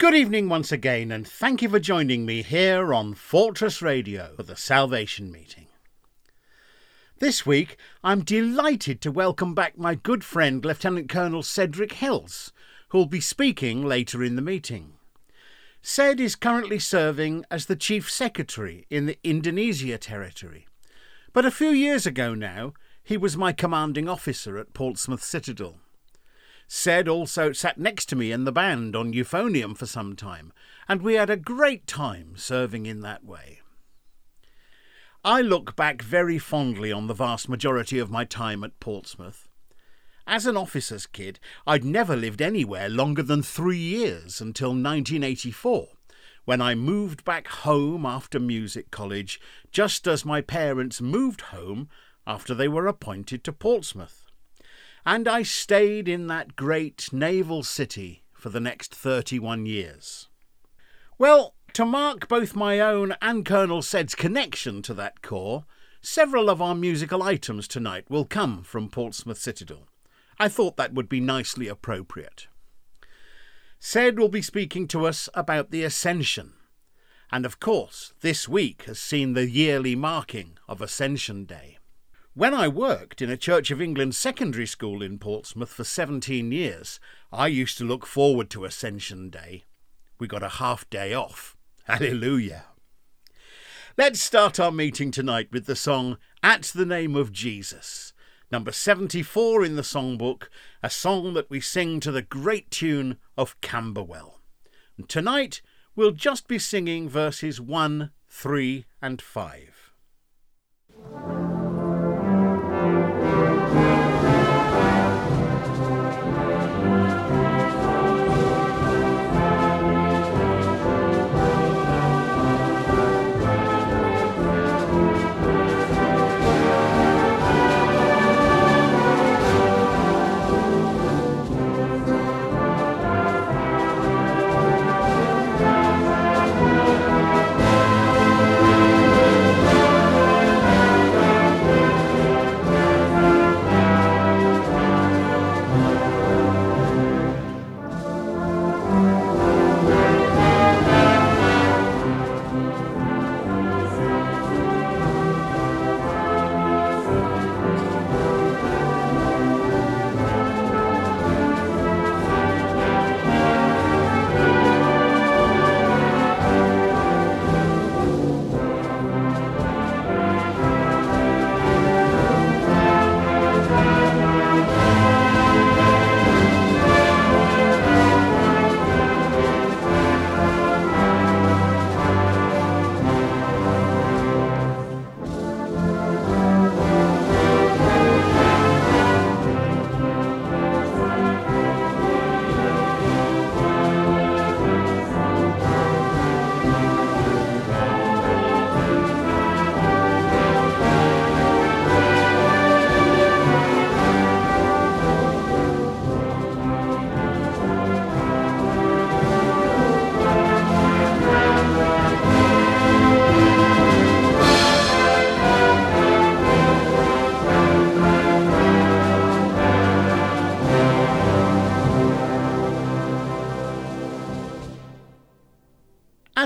Good evening once again, and thank you for joining me here on Fortress Radio for the Salvation Meeting. This week, I'm delighted to welcome back my good friend Lieutenant Colonel Cedric Hills, who'll be speaking later in the meeting. Ced is currently serving as the Chief Secretary in the Indonesia Territory, but a few years ago now, he was my commanding officer at Portsmouth Citadel. Ced also sat next to me in the band on euphonium for some time, and we had a great time serving in that way. I look back very fondly on the vast majority of my time at Portsmouth. As an officer's kid, I'd never lived anywhere longer than three years until 1984, when I moved back home after music college, just as my parents moved home after they were appointed to Portsmouth and I stayed in that great naval city for the next 31 years. Well, to mark both my own and Colonel Ced's connection to that corps, several of our musical items tonight will come from Portsmouth Citadel. I thought that would be nicely appropriate. Ced will be speaking to us about the Ascension, and of course, this week has seen the yearly marking of Ascension Day. When I worked in a Church of England secondary school in Portsmouth for 17 years, I used to look forward to Ascension Day. We got a half day off. Hallelujah. Let's start our meeting tonight with the song At the Name of Jesus, number 74 in the songbook, a song that we sing to the great tune of Camberwell. And tonight we'll just be singing verses 1, 3, and 5.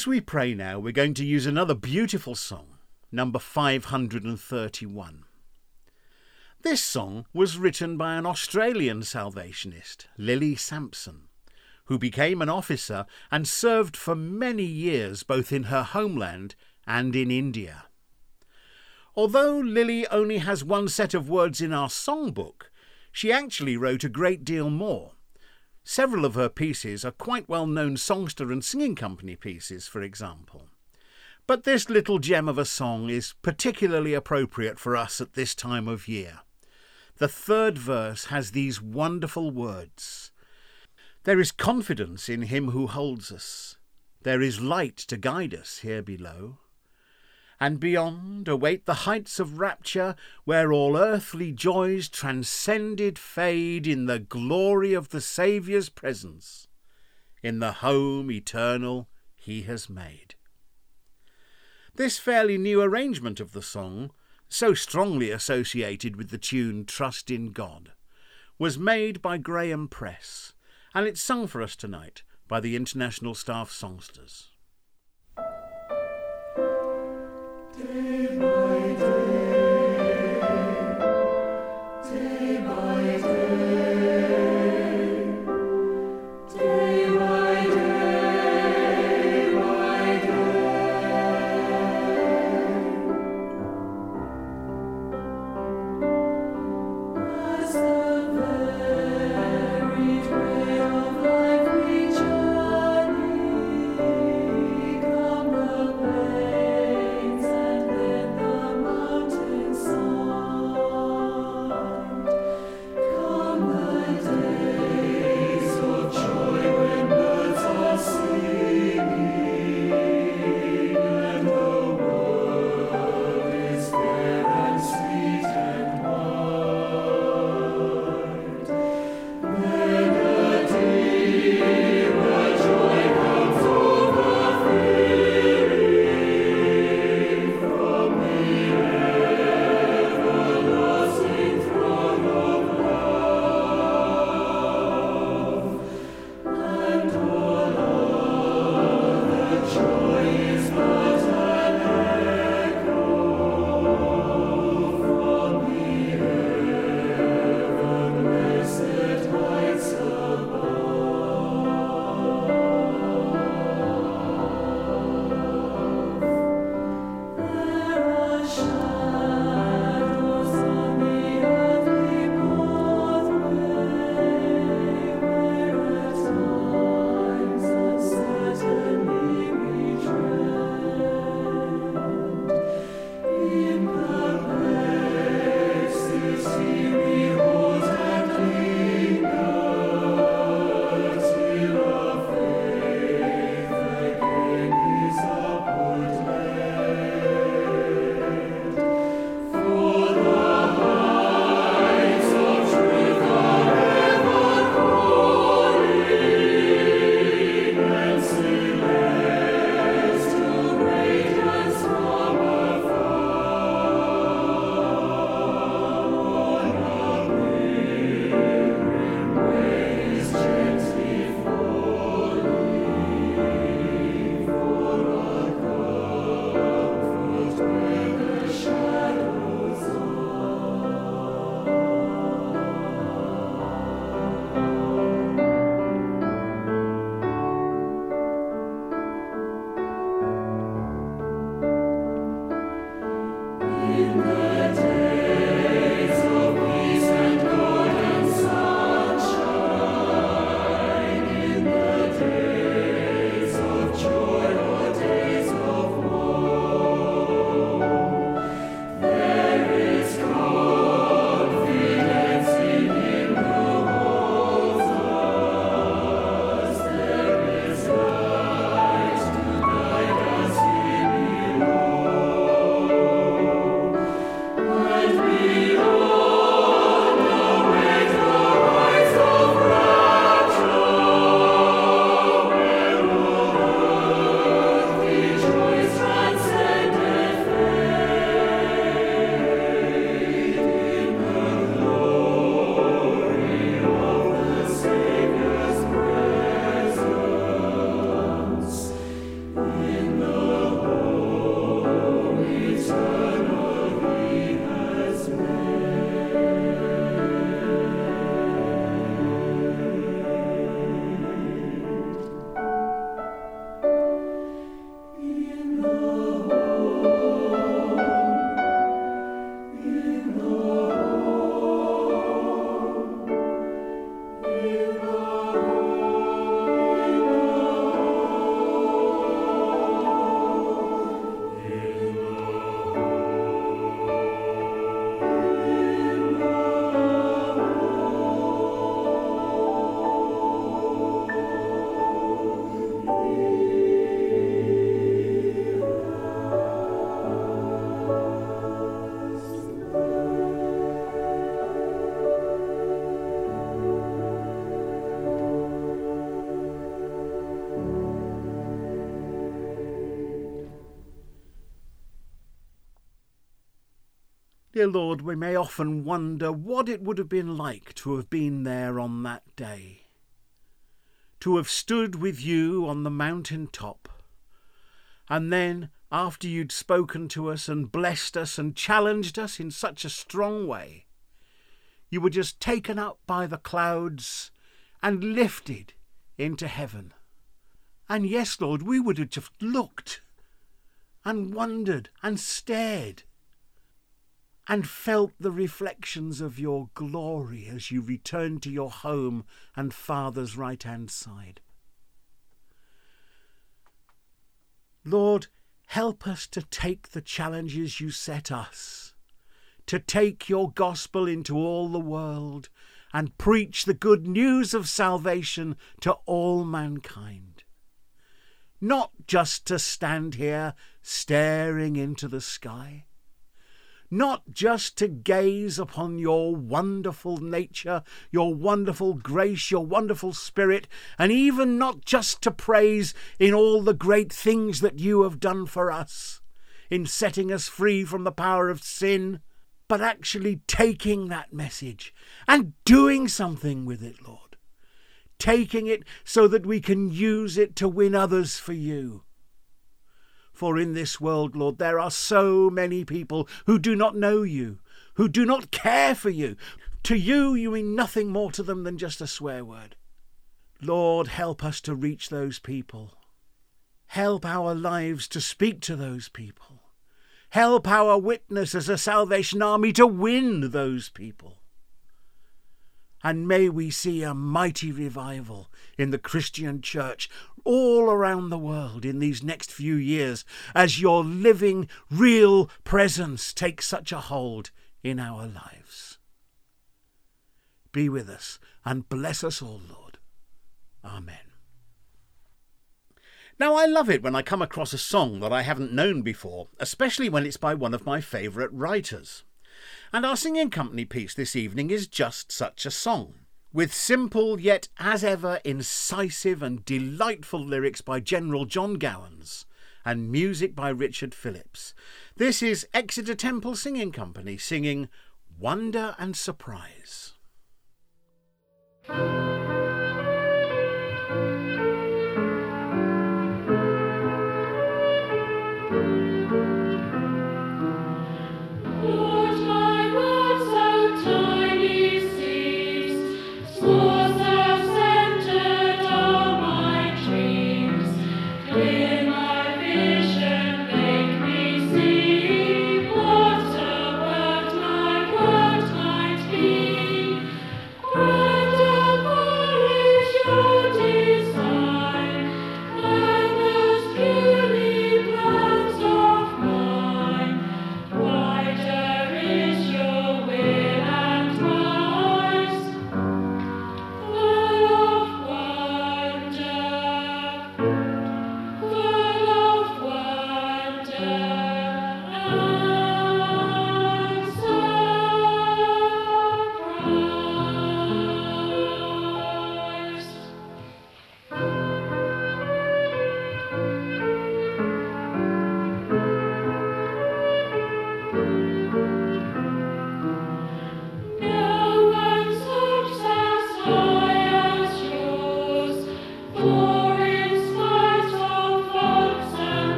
As we pray now, we're going to use another beautiful song, number 531. This song was written by an Australian Salvationist, Lily Sampson, who became an officer and served for many years both in her homeland and in India. Although Lily only has one set of words in our songbook, she actually wrote a great deal more Several of her pieces are quite well known songster and singing company pieces, for example. But this little gem of a song is particularly appropriate for us at this time of year. The third verse has these wonderful words There is confidence in him who holds us. There is light to guide us here below and beyond await the heights of rapture where all earthly joys transcended fade in the glory of the Saviour's presence, in the home eternal he has made. This fairly new arrangement of the song, so strongly associated with the tune Trust in God, was made by Graham Press, and it's sung for us tonight by the International Staff Songsters. Three. Dear Lord, we may often wonder what it would have been like to have been there on that day. to have stood with you on the mountain top. And then, after you'd spoken to us and blessed us and challenged us in such a strong way, you were just taken up by the clouds and lifted into heaven. And yes, Lord, we would have just looked and wondered and stared and felt the reflections of your glory as you returned to your home and Father's right hand side. Lord, help us to take the challenges you set us, to take your gospel into all the world and preach the good news of salvation to all mankind. Not just to stand here staring into the sky, not just to gaze upon your wonderful nature, your wonderful grace, your wonderful spirit, and even not just to praise in all the great things that you have done for us, in setting us free from the power of sin, but actually taking that message and doing something with it, Lord. Taking it so that we can use it to win others for you for in this world, Lord, there are so many people who do not know you, who do not care for you. To you, you mean nothing more to them than just a swear word. Lord, help us to reach those people. Help our lives to speak to those people. Help our witness as a Salvation Army to win those people. And may we see a mighty revival in the Christian church all around the world in these next few years as your living, real presence takes such a hold in our lives. Be with us and bless us all, Lord. Amen. Now, I love it when I come across a song that I haven't known before, especially when it's by one of my favourite writers and our singing company piece this evening is just such a song. With simple yet as ever incisive and delightful lyrics by General John Gowans and music by Richard Phillips. This is Exeter Temple Singing Company singing Wonder and Surprise.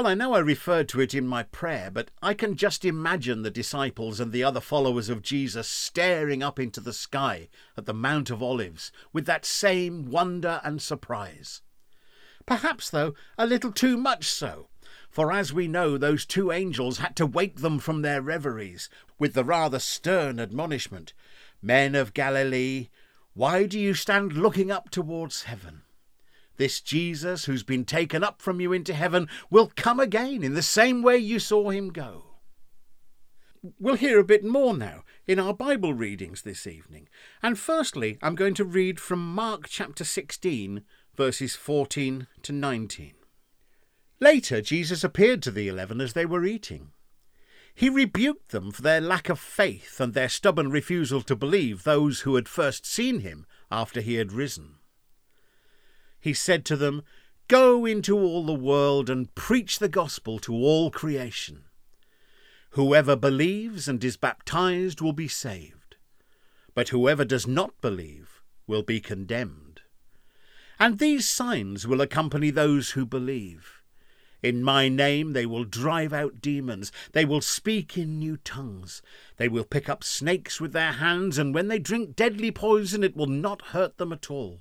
Well, I know I referred to it in my prayer, but I can just imagine the disciples and the other followers of Jesus staring up into the sky at the Mount of Olives with that same wonder and surprise. Perhaps, though, a little too much so, for as we know, those two angels had to wake them from their reveries with the rather stern admonishment Men of Galilee, Why do you stand looking up towards heaven? This Jesus, who's been taken up from you into heaven, will come again in the same way you saw him go. We'll hear a bit more now in our Bible readings this evening. And firstly, I'm going to read from Mark chapter 16, verses 14 to 19. Later, Jesus appeared to the eleven as they were eating. He rebuked them for their lack of faith and their stubborn refusal to believe those who had first seen him after he had risen. He said to them, Go into all the world and preach the gospel to all creation. Whoever believes and is baptized will be saved, but whoever does not believe will be condemned. And these signs will accompany those who believe. In my name they will drive out demons. They will speak in new tongues. They will pick up snakes with their hands, and when they drink deadly poison, it will not hurt them at all.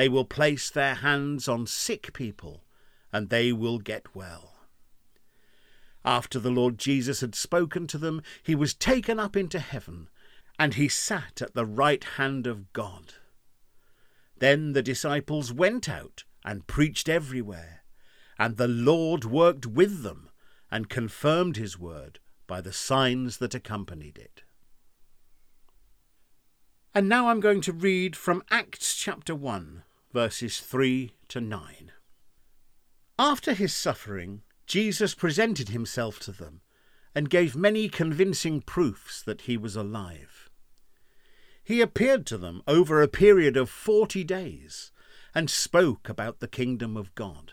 They will place their hands on sick people, and they will get well. After the Lord Jesus had spoken to them, he was taken up into heaven, and he sat at the right hand of God. Then the disciples went out and preached everywhere and the Lord worked with them and confirmed his word by the signs that accompanied it. And now I'm going to read from Acts chapter 1, verses 3 to 9. After his suffering, Jesus presented himself to them and gave many convincing proofs that he was alive. He appeared to them over a period of forty days and spoke about the kingdom of God.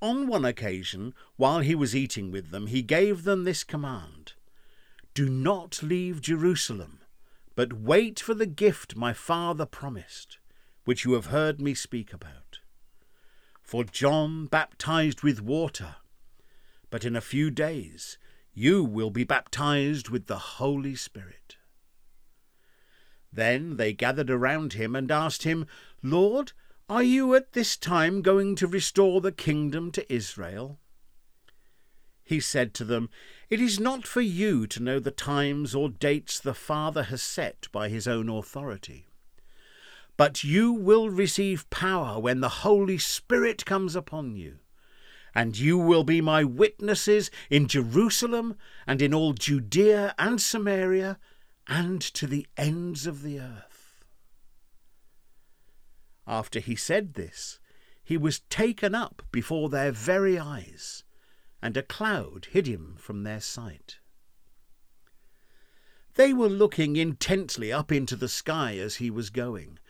On one occasion, while he was eating with them, he gave them this command Do not leave Jerusalem, but wait for the gift my Father promised, which you have heard me speak about. For John baptized with water, but in a few days you will be baptized with the Holy Spirit. Then they gathered around him and asked him, Lord, are you at this time going to restore the kingdom to Israel? He said to them, It is not for you to know the times or dates the Father has set by his own authority. But you will receive power when the Holy Spirit comes upon you, and you will be my witnesses in Jerusalem and in all Judea and Samaria and to the ends of the earth. After he said this, he was taken up before their very eyes, and a cloud hid him from their sight. They were looking intently up into the sky as he was going,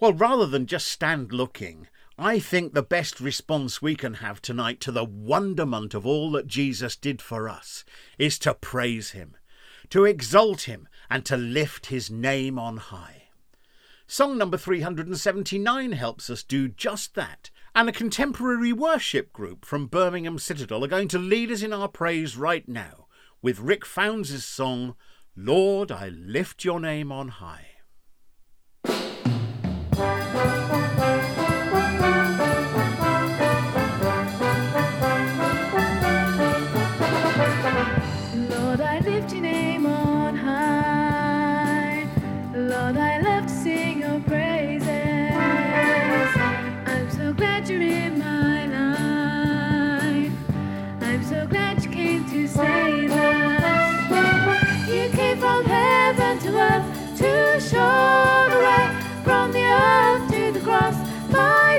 Well, rather than just stand looking, I think the best response we can have tonight to the wonderment of all that Jesus did for us is to praise him, to exalt him, and to lift his name on high. Song number 379 helps us do just that. And a contemporary worship group from Birmingham Citadel are going to lead us in our praise right now with Rick Founds' song, Lord, I Lift Your Name on High.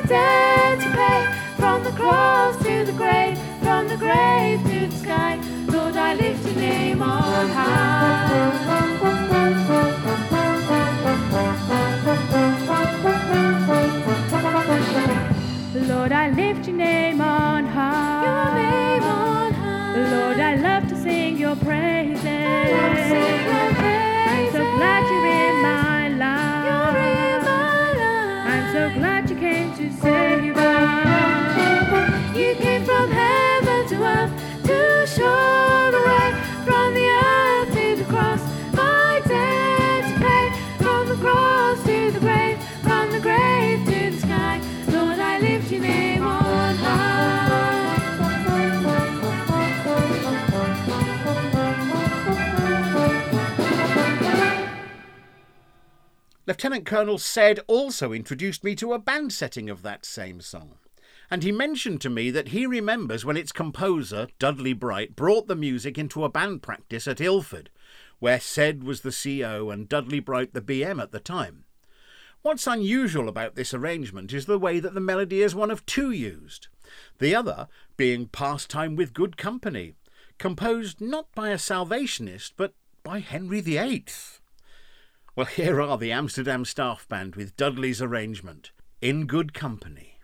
debt to pay, from the cross to the grave, from the grave to the sky. Lord, I lift your name on high. Colonel Ced also introduced me to a band setting of that same song. And he mentioned to me that he remembers when its composer, Dudley Bright, brought the music into a band practice at Ilford, where Ced was the CO and Dudley Bright the BM at the time. What's unusual about this arrangement is the way that the melody is one of two used, the other being Pastime with Good Company, composed not by a Salvationist but by Henry VIII. Well, here are the Amsterdam Staff Band with Dudley's arrangement, In Good Company.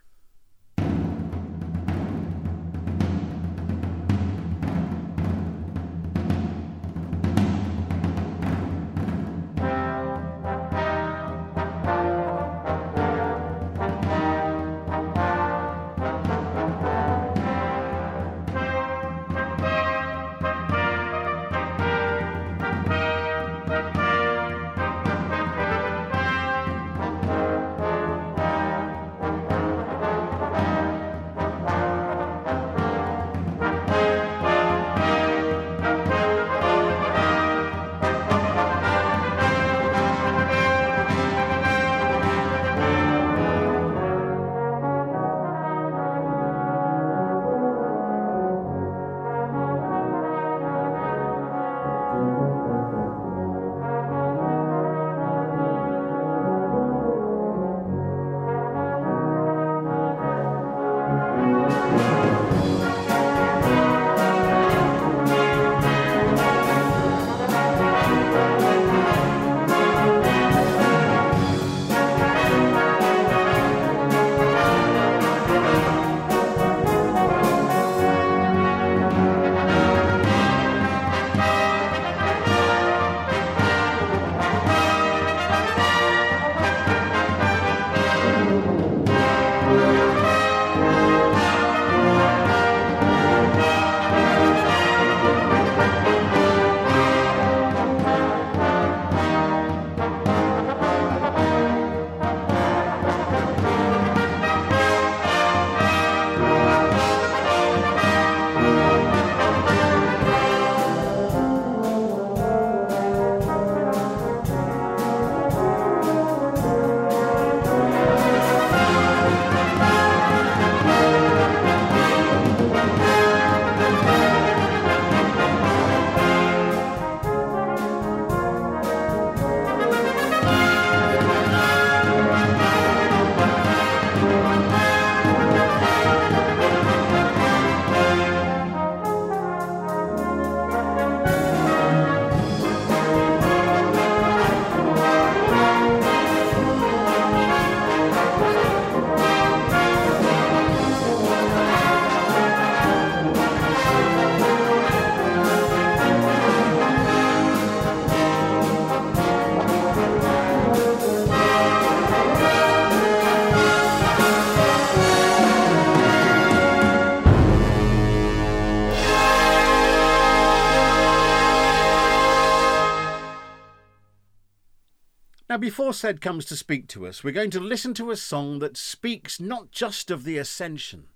Before Ced comes to speak to us, we're going to listen to a song that speaks not just of the ascension,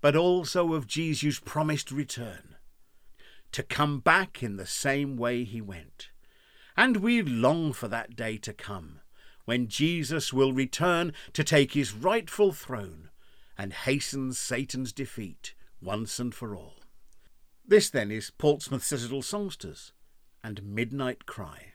but also of Jesus' promised return to come back in the same way he went. And we long for that day to come when Jesus will return to take his rightful throne and hasten Satan's defeat once and for all. This then is Portsmouth Citadel Songsters and Midnight Cry.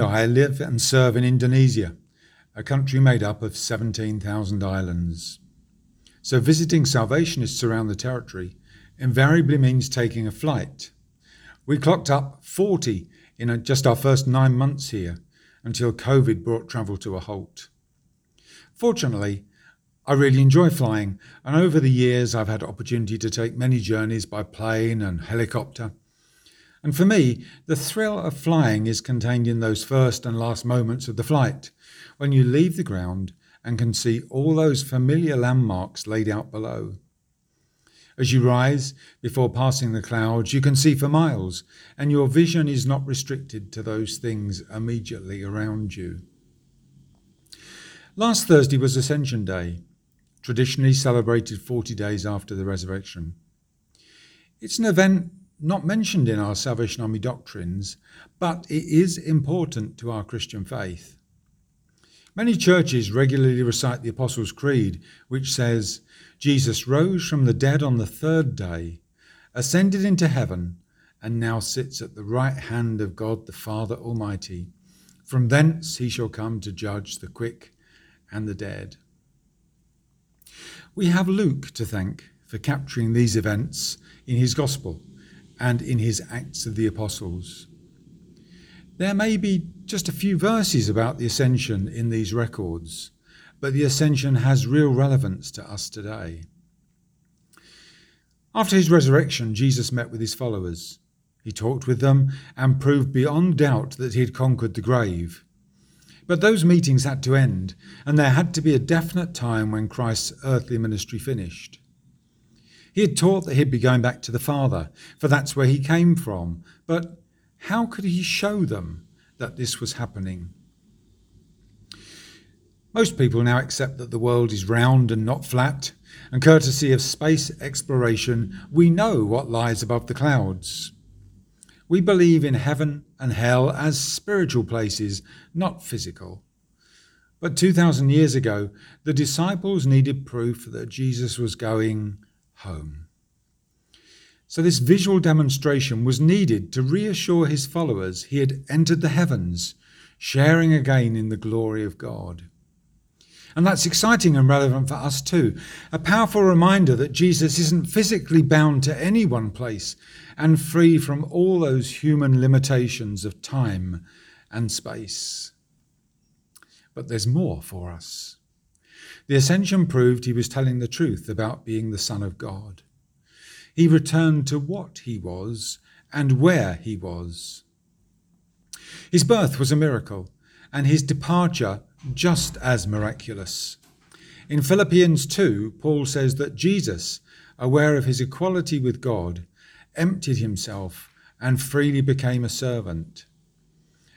And I live and serve in Indonesia, a country made up of 17,000 islands. So visiting Salvationists around the territory invariably means taking a flight. We clocked up 40 in just our first nine months here until COVID brought travel to a halt. Fortunately, I really enjoy flying, and over the years I've had opportunity to take many journeys by plane and helicopter. And for me, the thrill of flying is contained in those first and last moments of the flight, when you leave the ground and can see all those familiar landmarks laid out below. As you rise, before passing the clouds, you can see for miles, and your vision is not restricted to those things immediately around you. Last Thursday was Ascension Day, traditionally celebrated 40 days after the resurrection. It's an event not mentioned in our Salvation Army doctrines, but it is important to our Christian faith. Many churches regularly recite the Apostles' Creed, which says, Jesus rose from the dead on the third day, ascended into heaven, and now sits at the right hand of God the Father Almighty. From thence he shall come to judge the quick and the dead. We have Luke to thank for capturing these events in his Gospel and in his Acts of the Apostles. There may be just a few verses about the ascension in these records, but the ascension has real relevance to us today. After his resurrection, Jesus met with his followers. He talked with them and proved beyond doubt that he had conquered the grave. But those meetings had to end, and there had to be a definite time when Christ's earthly ministry finished. He had taught that he'd be going back to the Father, for that's where he came from. But how could he show them that this was happening? Most people now accept that the world is round and not flat, and courtesy of space exploration, we know what lies above the clouds. We believe in heaven and hell as spiritual places, not physical. But 2,000 years ago, the disciples needed proof that Jesus was going home. So, this visual demonstration was needed to reassure his followers he had entered the heavens, sharing again in the glory of God. And that's exciting and relevant for us too. A powerful reminder that Jesus isn't physically bound to any one place and free from all those human limitations of time and space. But there's more for us. The ascension proved he was telling the truth about being the Son of God. He returned to what he was and where he was. His birth was a miracle, and his departure just as miraculous. In Philippians 2, Paul says that Jesus, aware of his equality with God, emptied himself and freely became a servant.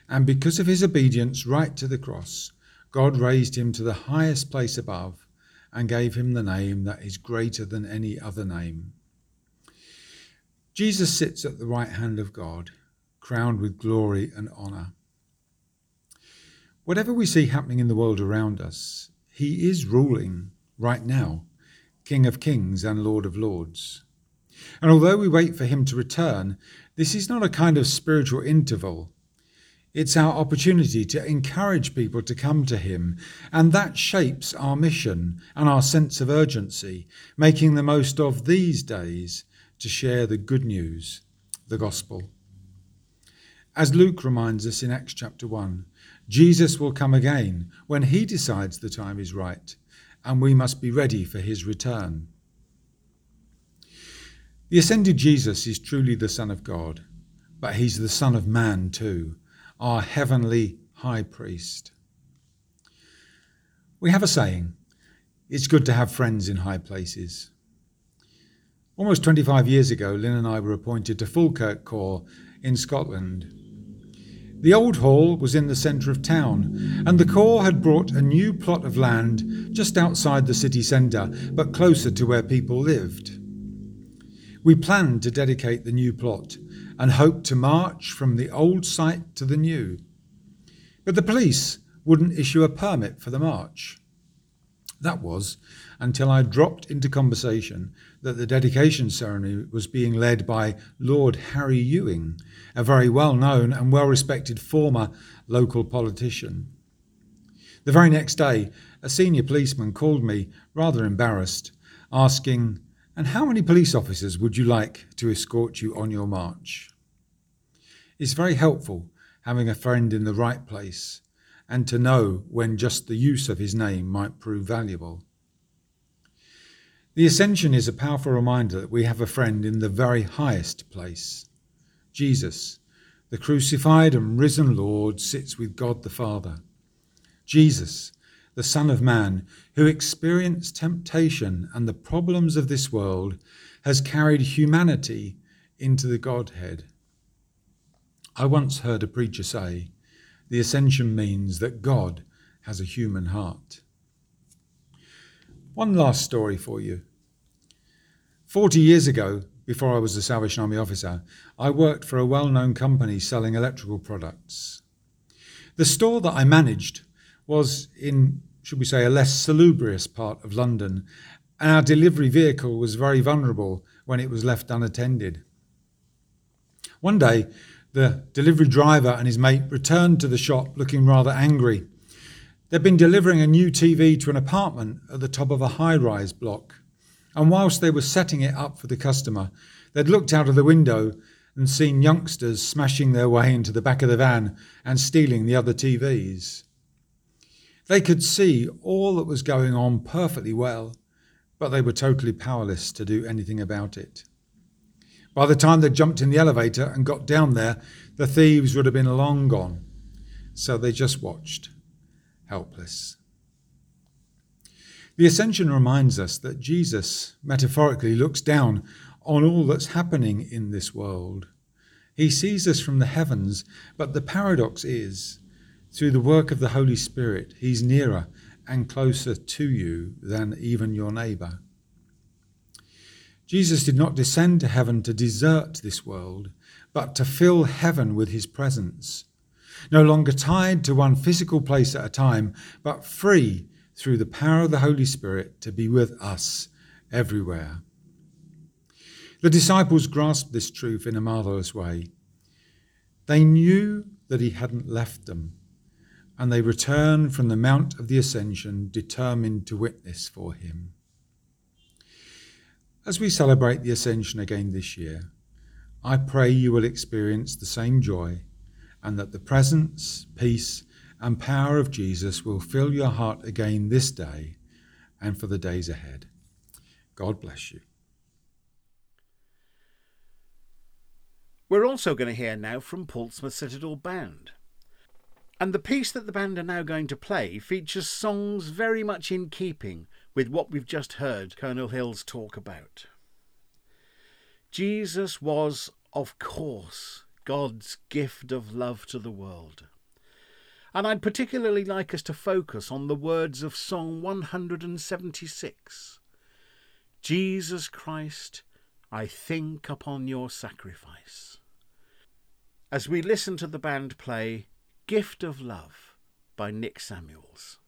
And because of his obedience right to the cross, God raised him to the highest place above and gave him the name that is greater than any other name. Jesus sits at the right hand of God, crowned with glory and honour. Whatever we see happening in the world around us, he is ruling right now, King of kings and Lord of lords. And although we wait for him to return, this is not a kind of spiritual interval. It's our opportunity to encourage people to come to him, and that shapes our mission and our sense of urgency, making the most of these days to share the good news, the gospel. As Luke reminds us in Acts chapter 1, Jesus will come again when he decides the time is right, and we must be ready for his return. The ascended Jesus is truly the Son of God, but he's the Son of Man too, our heavenly high priest. We have a saying it's good to have friends in high places. Almost 25 years ago, Lynn and I were appointed to Falkirk Corps in Scotland. The old hall was in the centre of town, and the Corps had brought a new plot of land just outside the city centre, but closer to where people lived. We planned to dedicate the new plot and hoped to march from the old site to the new. But the police wouldn't issue a permit for the march. That was until I dropped into conversation that the dedication ceremony was being led by Lord Harry Ewing, a very well known and well respected former local politician. The very next day, a senior policeman called me, rather embarrassed, asking, And how many police officers would you like to escort you on your march? It's very helpful having a friend in the right place and to know when just the use of his name might prove valuable. The Ascension is a powerful reminder that we have a friend in the very highest place. Jesus, the crucified and risen Lord, sits with God the Father. Jesus, the Son of Man, who experienced temptation and the problems of this world, has carried humanity into the Godhead. I once heard a preacher say, the ascension means that God has a human heart. One last story for you. Forty years ago, before I was a Salvation Army officer, I worked for a well known company selling electrical products. The store that I managed was in, should we say, a less salubrious part of London, and our delivery vehicle was very vulnerable when it was left unattended. One day, the delivery driver and his mate returned to the shop looking rather angry. They'd been delivering a new TV to an apartment at the top of a high rise block. And whilst they were setting it up for the customer, they'd looked out of the window and seen youngsters smashing their way into the back of the van and stealing the other TVs. They could see all that was going on perfectly well, but they were totally powerless to do anything about it. By the time they jumped in the elevator and got down there, the thieves would have been long gone. So they just watched, helpless. The Ascension reminds us that Jesus metaphorically looks down on all that's happening in this world. He sees us from the heavens, but the paradox is, through the work of the Holy Spirit, He's nearer and closer to you than even your neighbour. Jesus did not descend to heaven to desert this world, but to fill heaven with His presence. No longer tied to one physical place at a time, but free through the power of the Holy Spirit to be with us everywhere. The disciples grasped this truth in a marvelous way. They knew that he hadn't left them, and they returned from the Mount of the Ascension determined to witness for him. As we celebrate the Ascension again this year, I pray you will experience the same joy and that the presence, peace, and power of Jesus will fill your heart again this day and for the days ahead. God bless you. We're also going to hear now from Portsmouth Citadel Band. And the piece that the band are now going to play features songs very much in keeping with what we've just heard Colonel Hills talk about. Jesus was, of course, God's gift of love to the world. And I'd particularly like us to focus on the words of Song 176 Jesus Christ, I think upon your sacrifice. As we listen to the band play Gift of Love by Nick Samuels.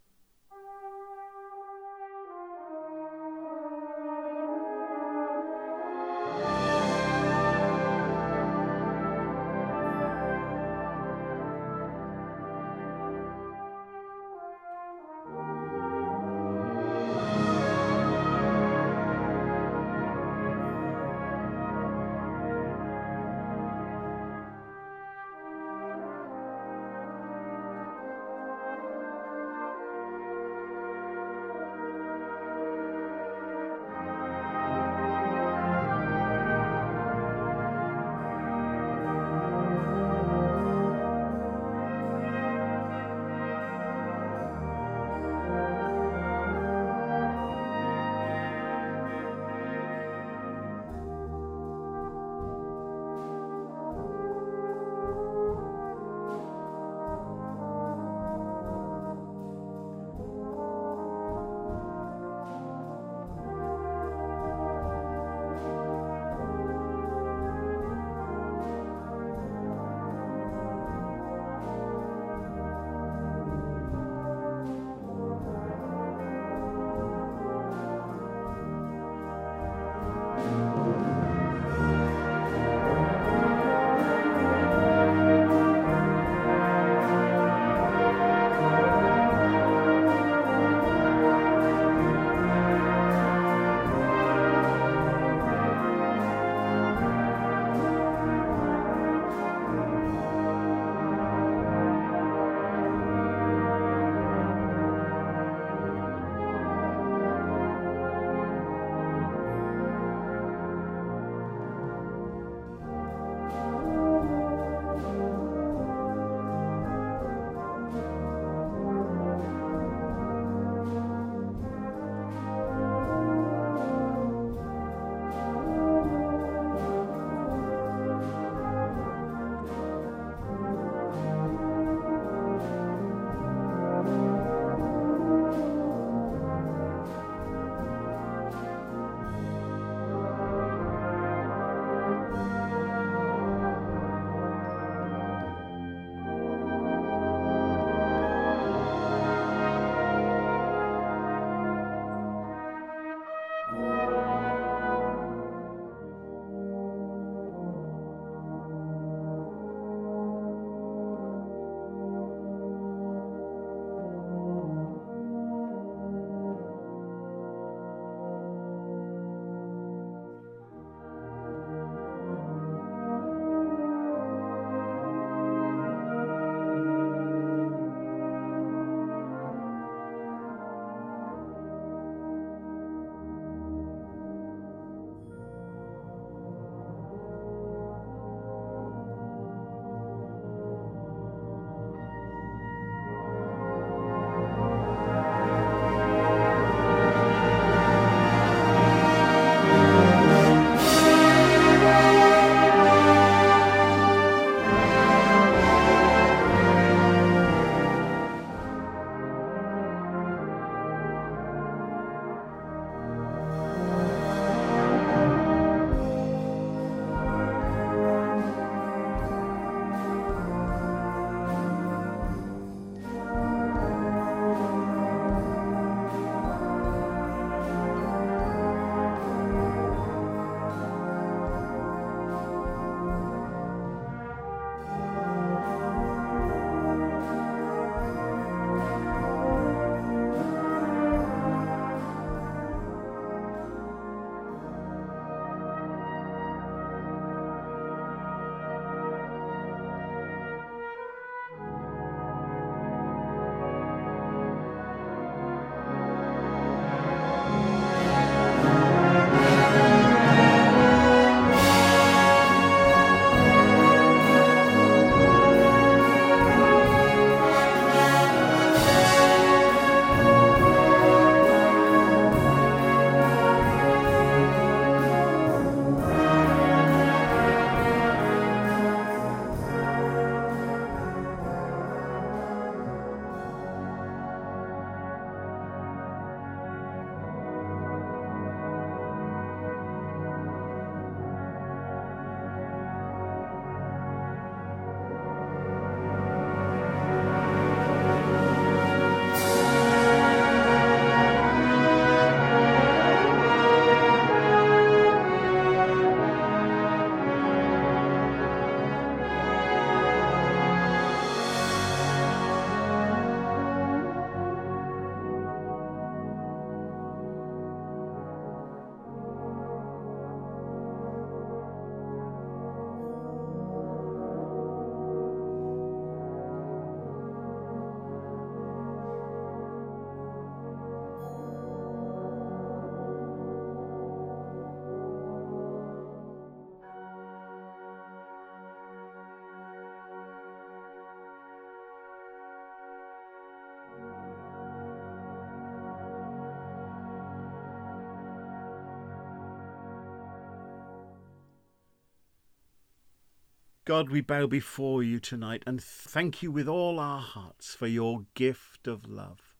God, we bow before you tonight and thank you with all our hearts for your gift of love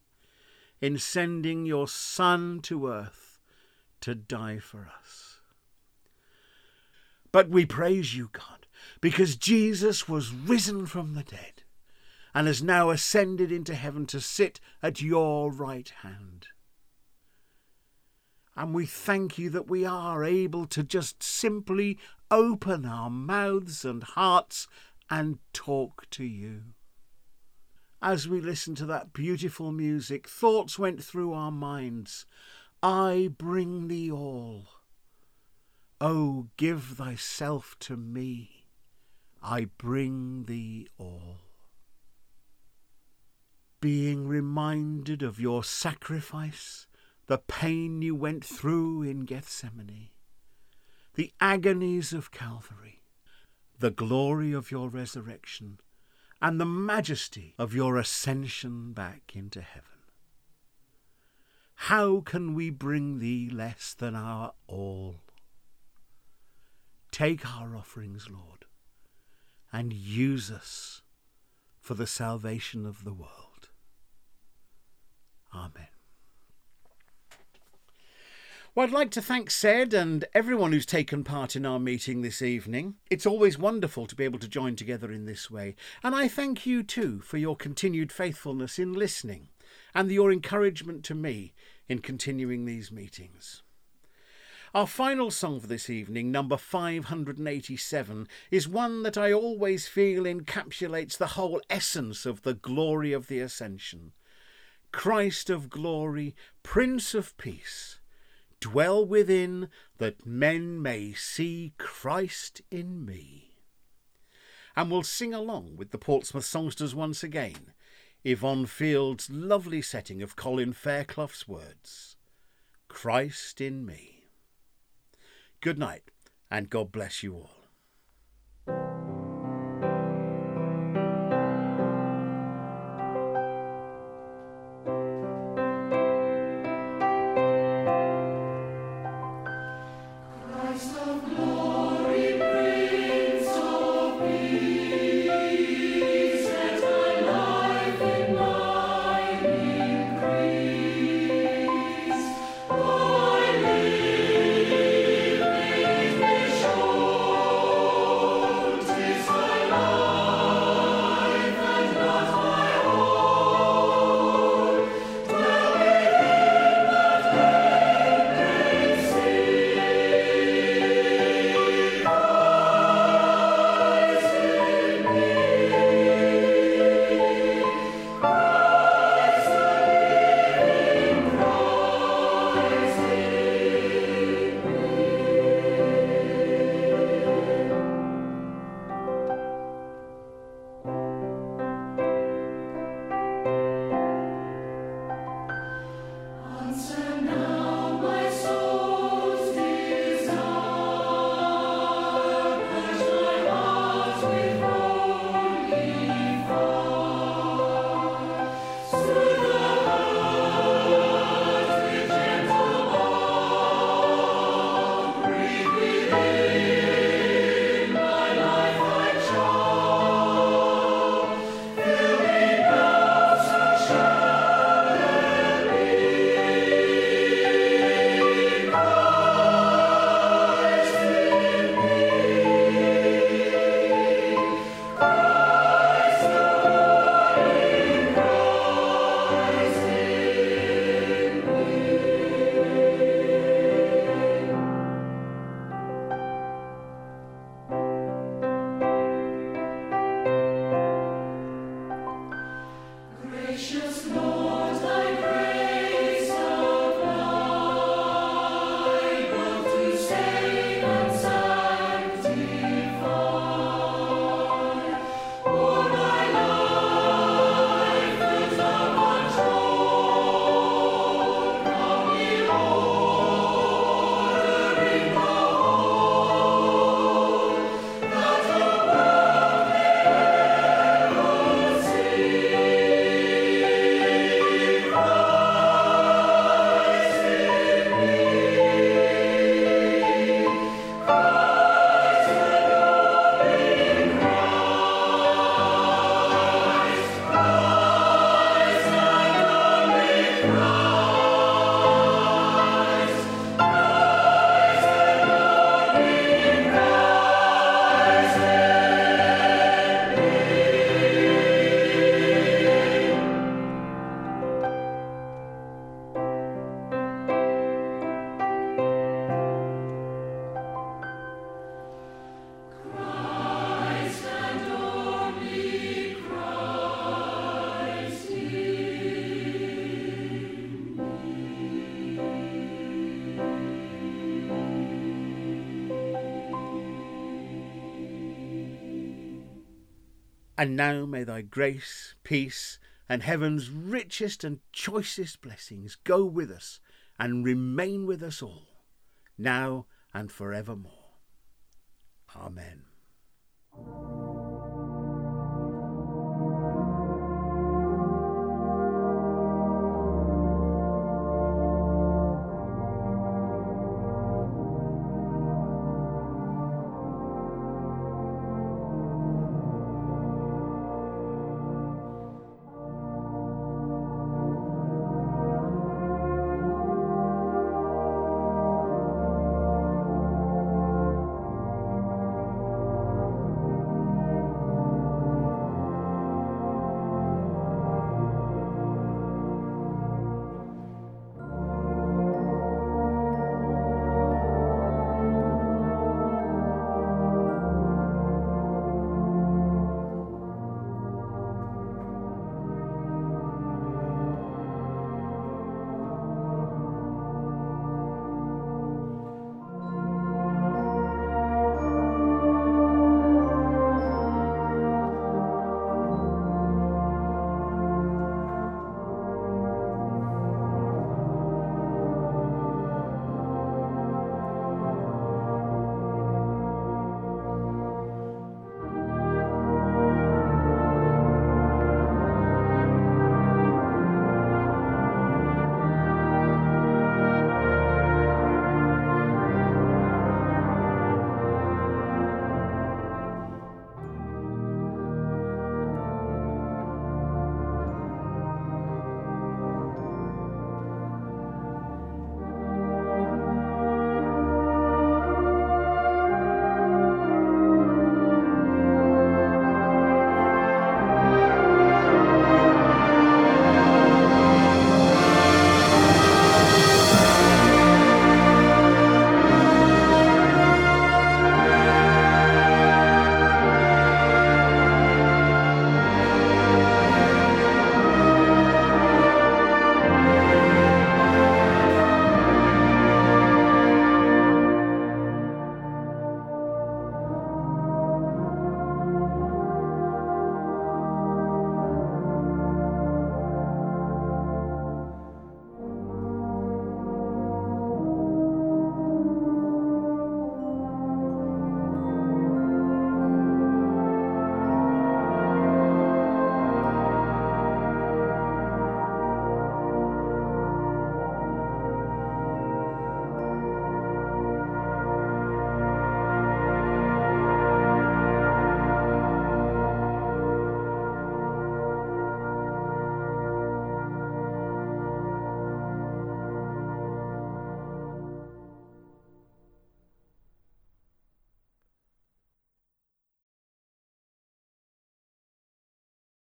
in sending your Son to earth to die for us. But we praise you, God, because Jesus was risen from the dead and has now ascended into heaven to sit at your right hand. And we thank you that we are able to just simply open our mouths and hearts and talk to you. As we listened to that beautiful music, thoughts went through our minds. I bring thee all. Oh, give thyself to me. I bring thee all. Being reminded of your sacrifice, the pain you went through in Gethsemane, the agonies of Calvary, the glory of your resurrection, and the majesty of your ascension back into heaven. How can we bring thee less than our all? Take our offerings, Lord, and use us for the salvation of the world. Amen. Well, I'd like to thank Ced and everyone who's taken part in our meeting this evening. It's always wonderful to be able to join together in this way. And I thank you too for your continued faithfulness in listening and your encouragement to me in continuing these meetings. Our final song for this evening, number 587, is one that I always feel encapsulates the whole essence of the glory of the Ascension. Christ of glory, Prince of peace, dwell within that men may see Christ in me. And we'll sing along with the Portsmouth songsters once again, Yvonne Field's lovely setting of Colin Fairclough's words Christ in me. Good night, and God bless you all. And now may thy grace, peace, and heaven's richest and choicest blessings go with us and remain with us all, now and forevermore. Amen.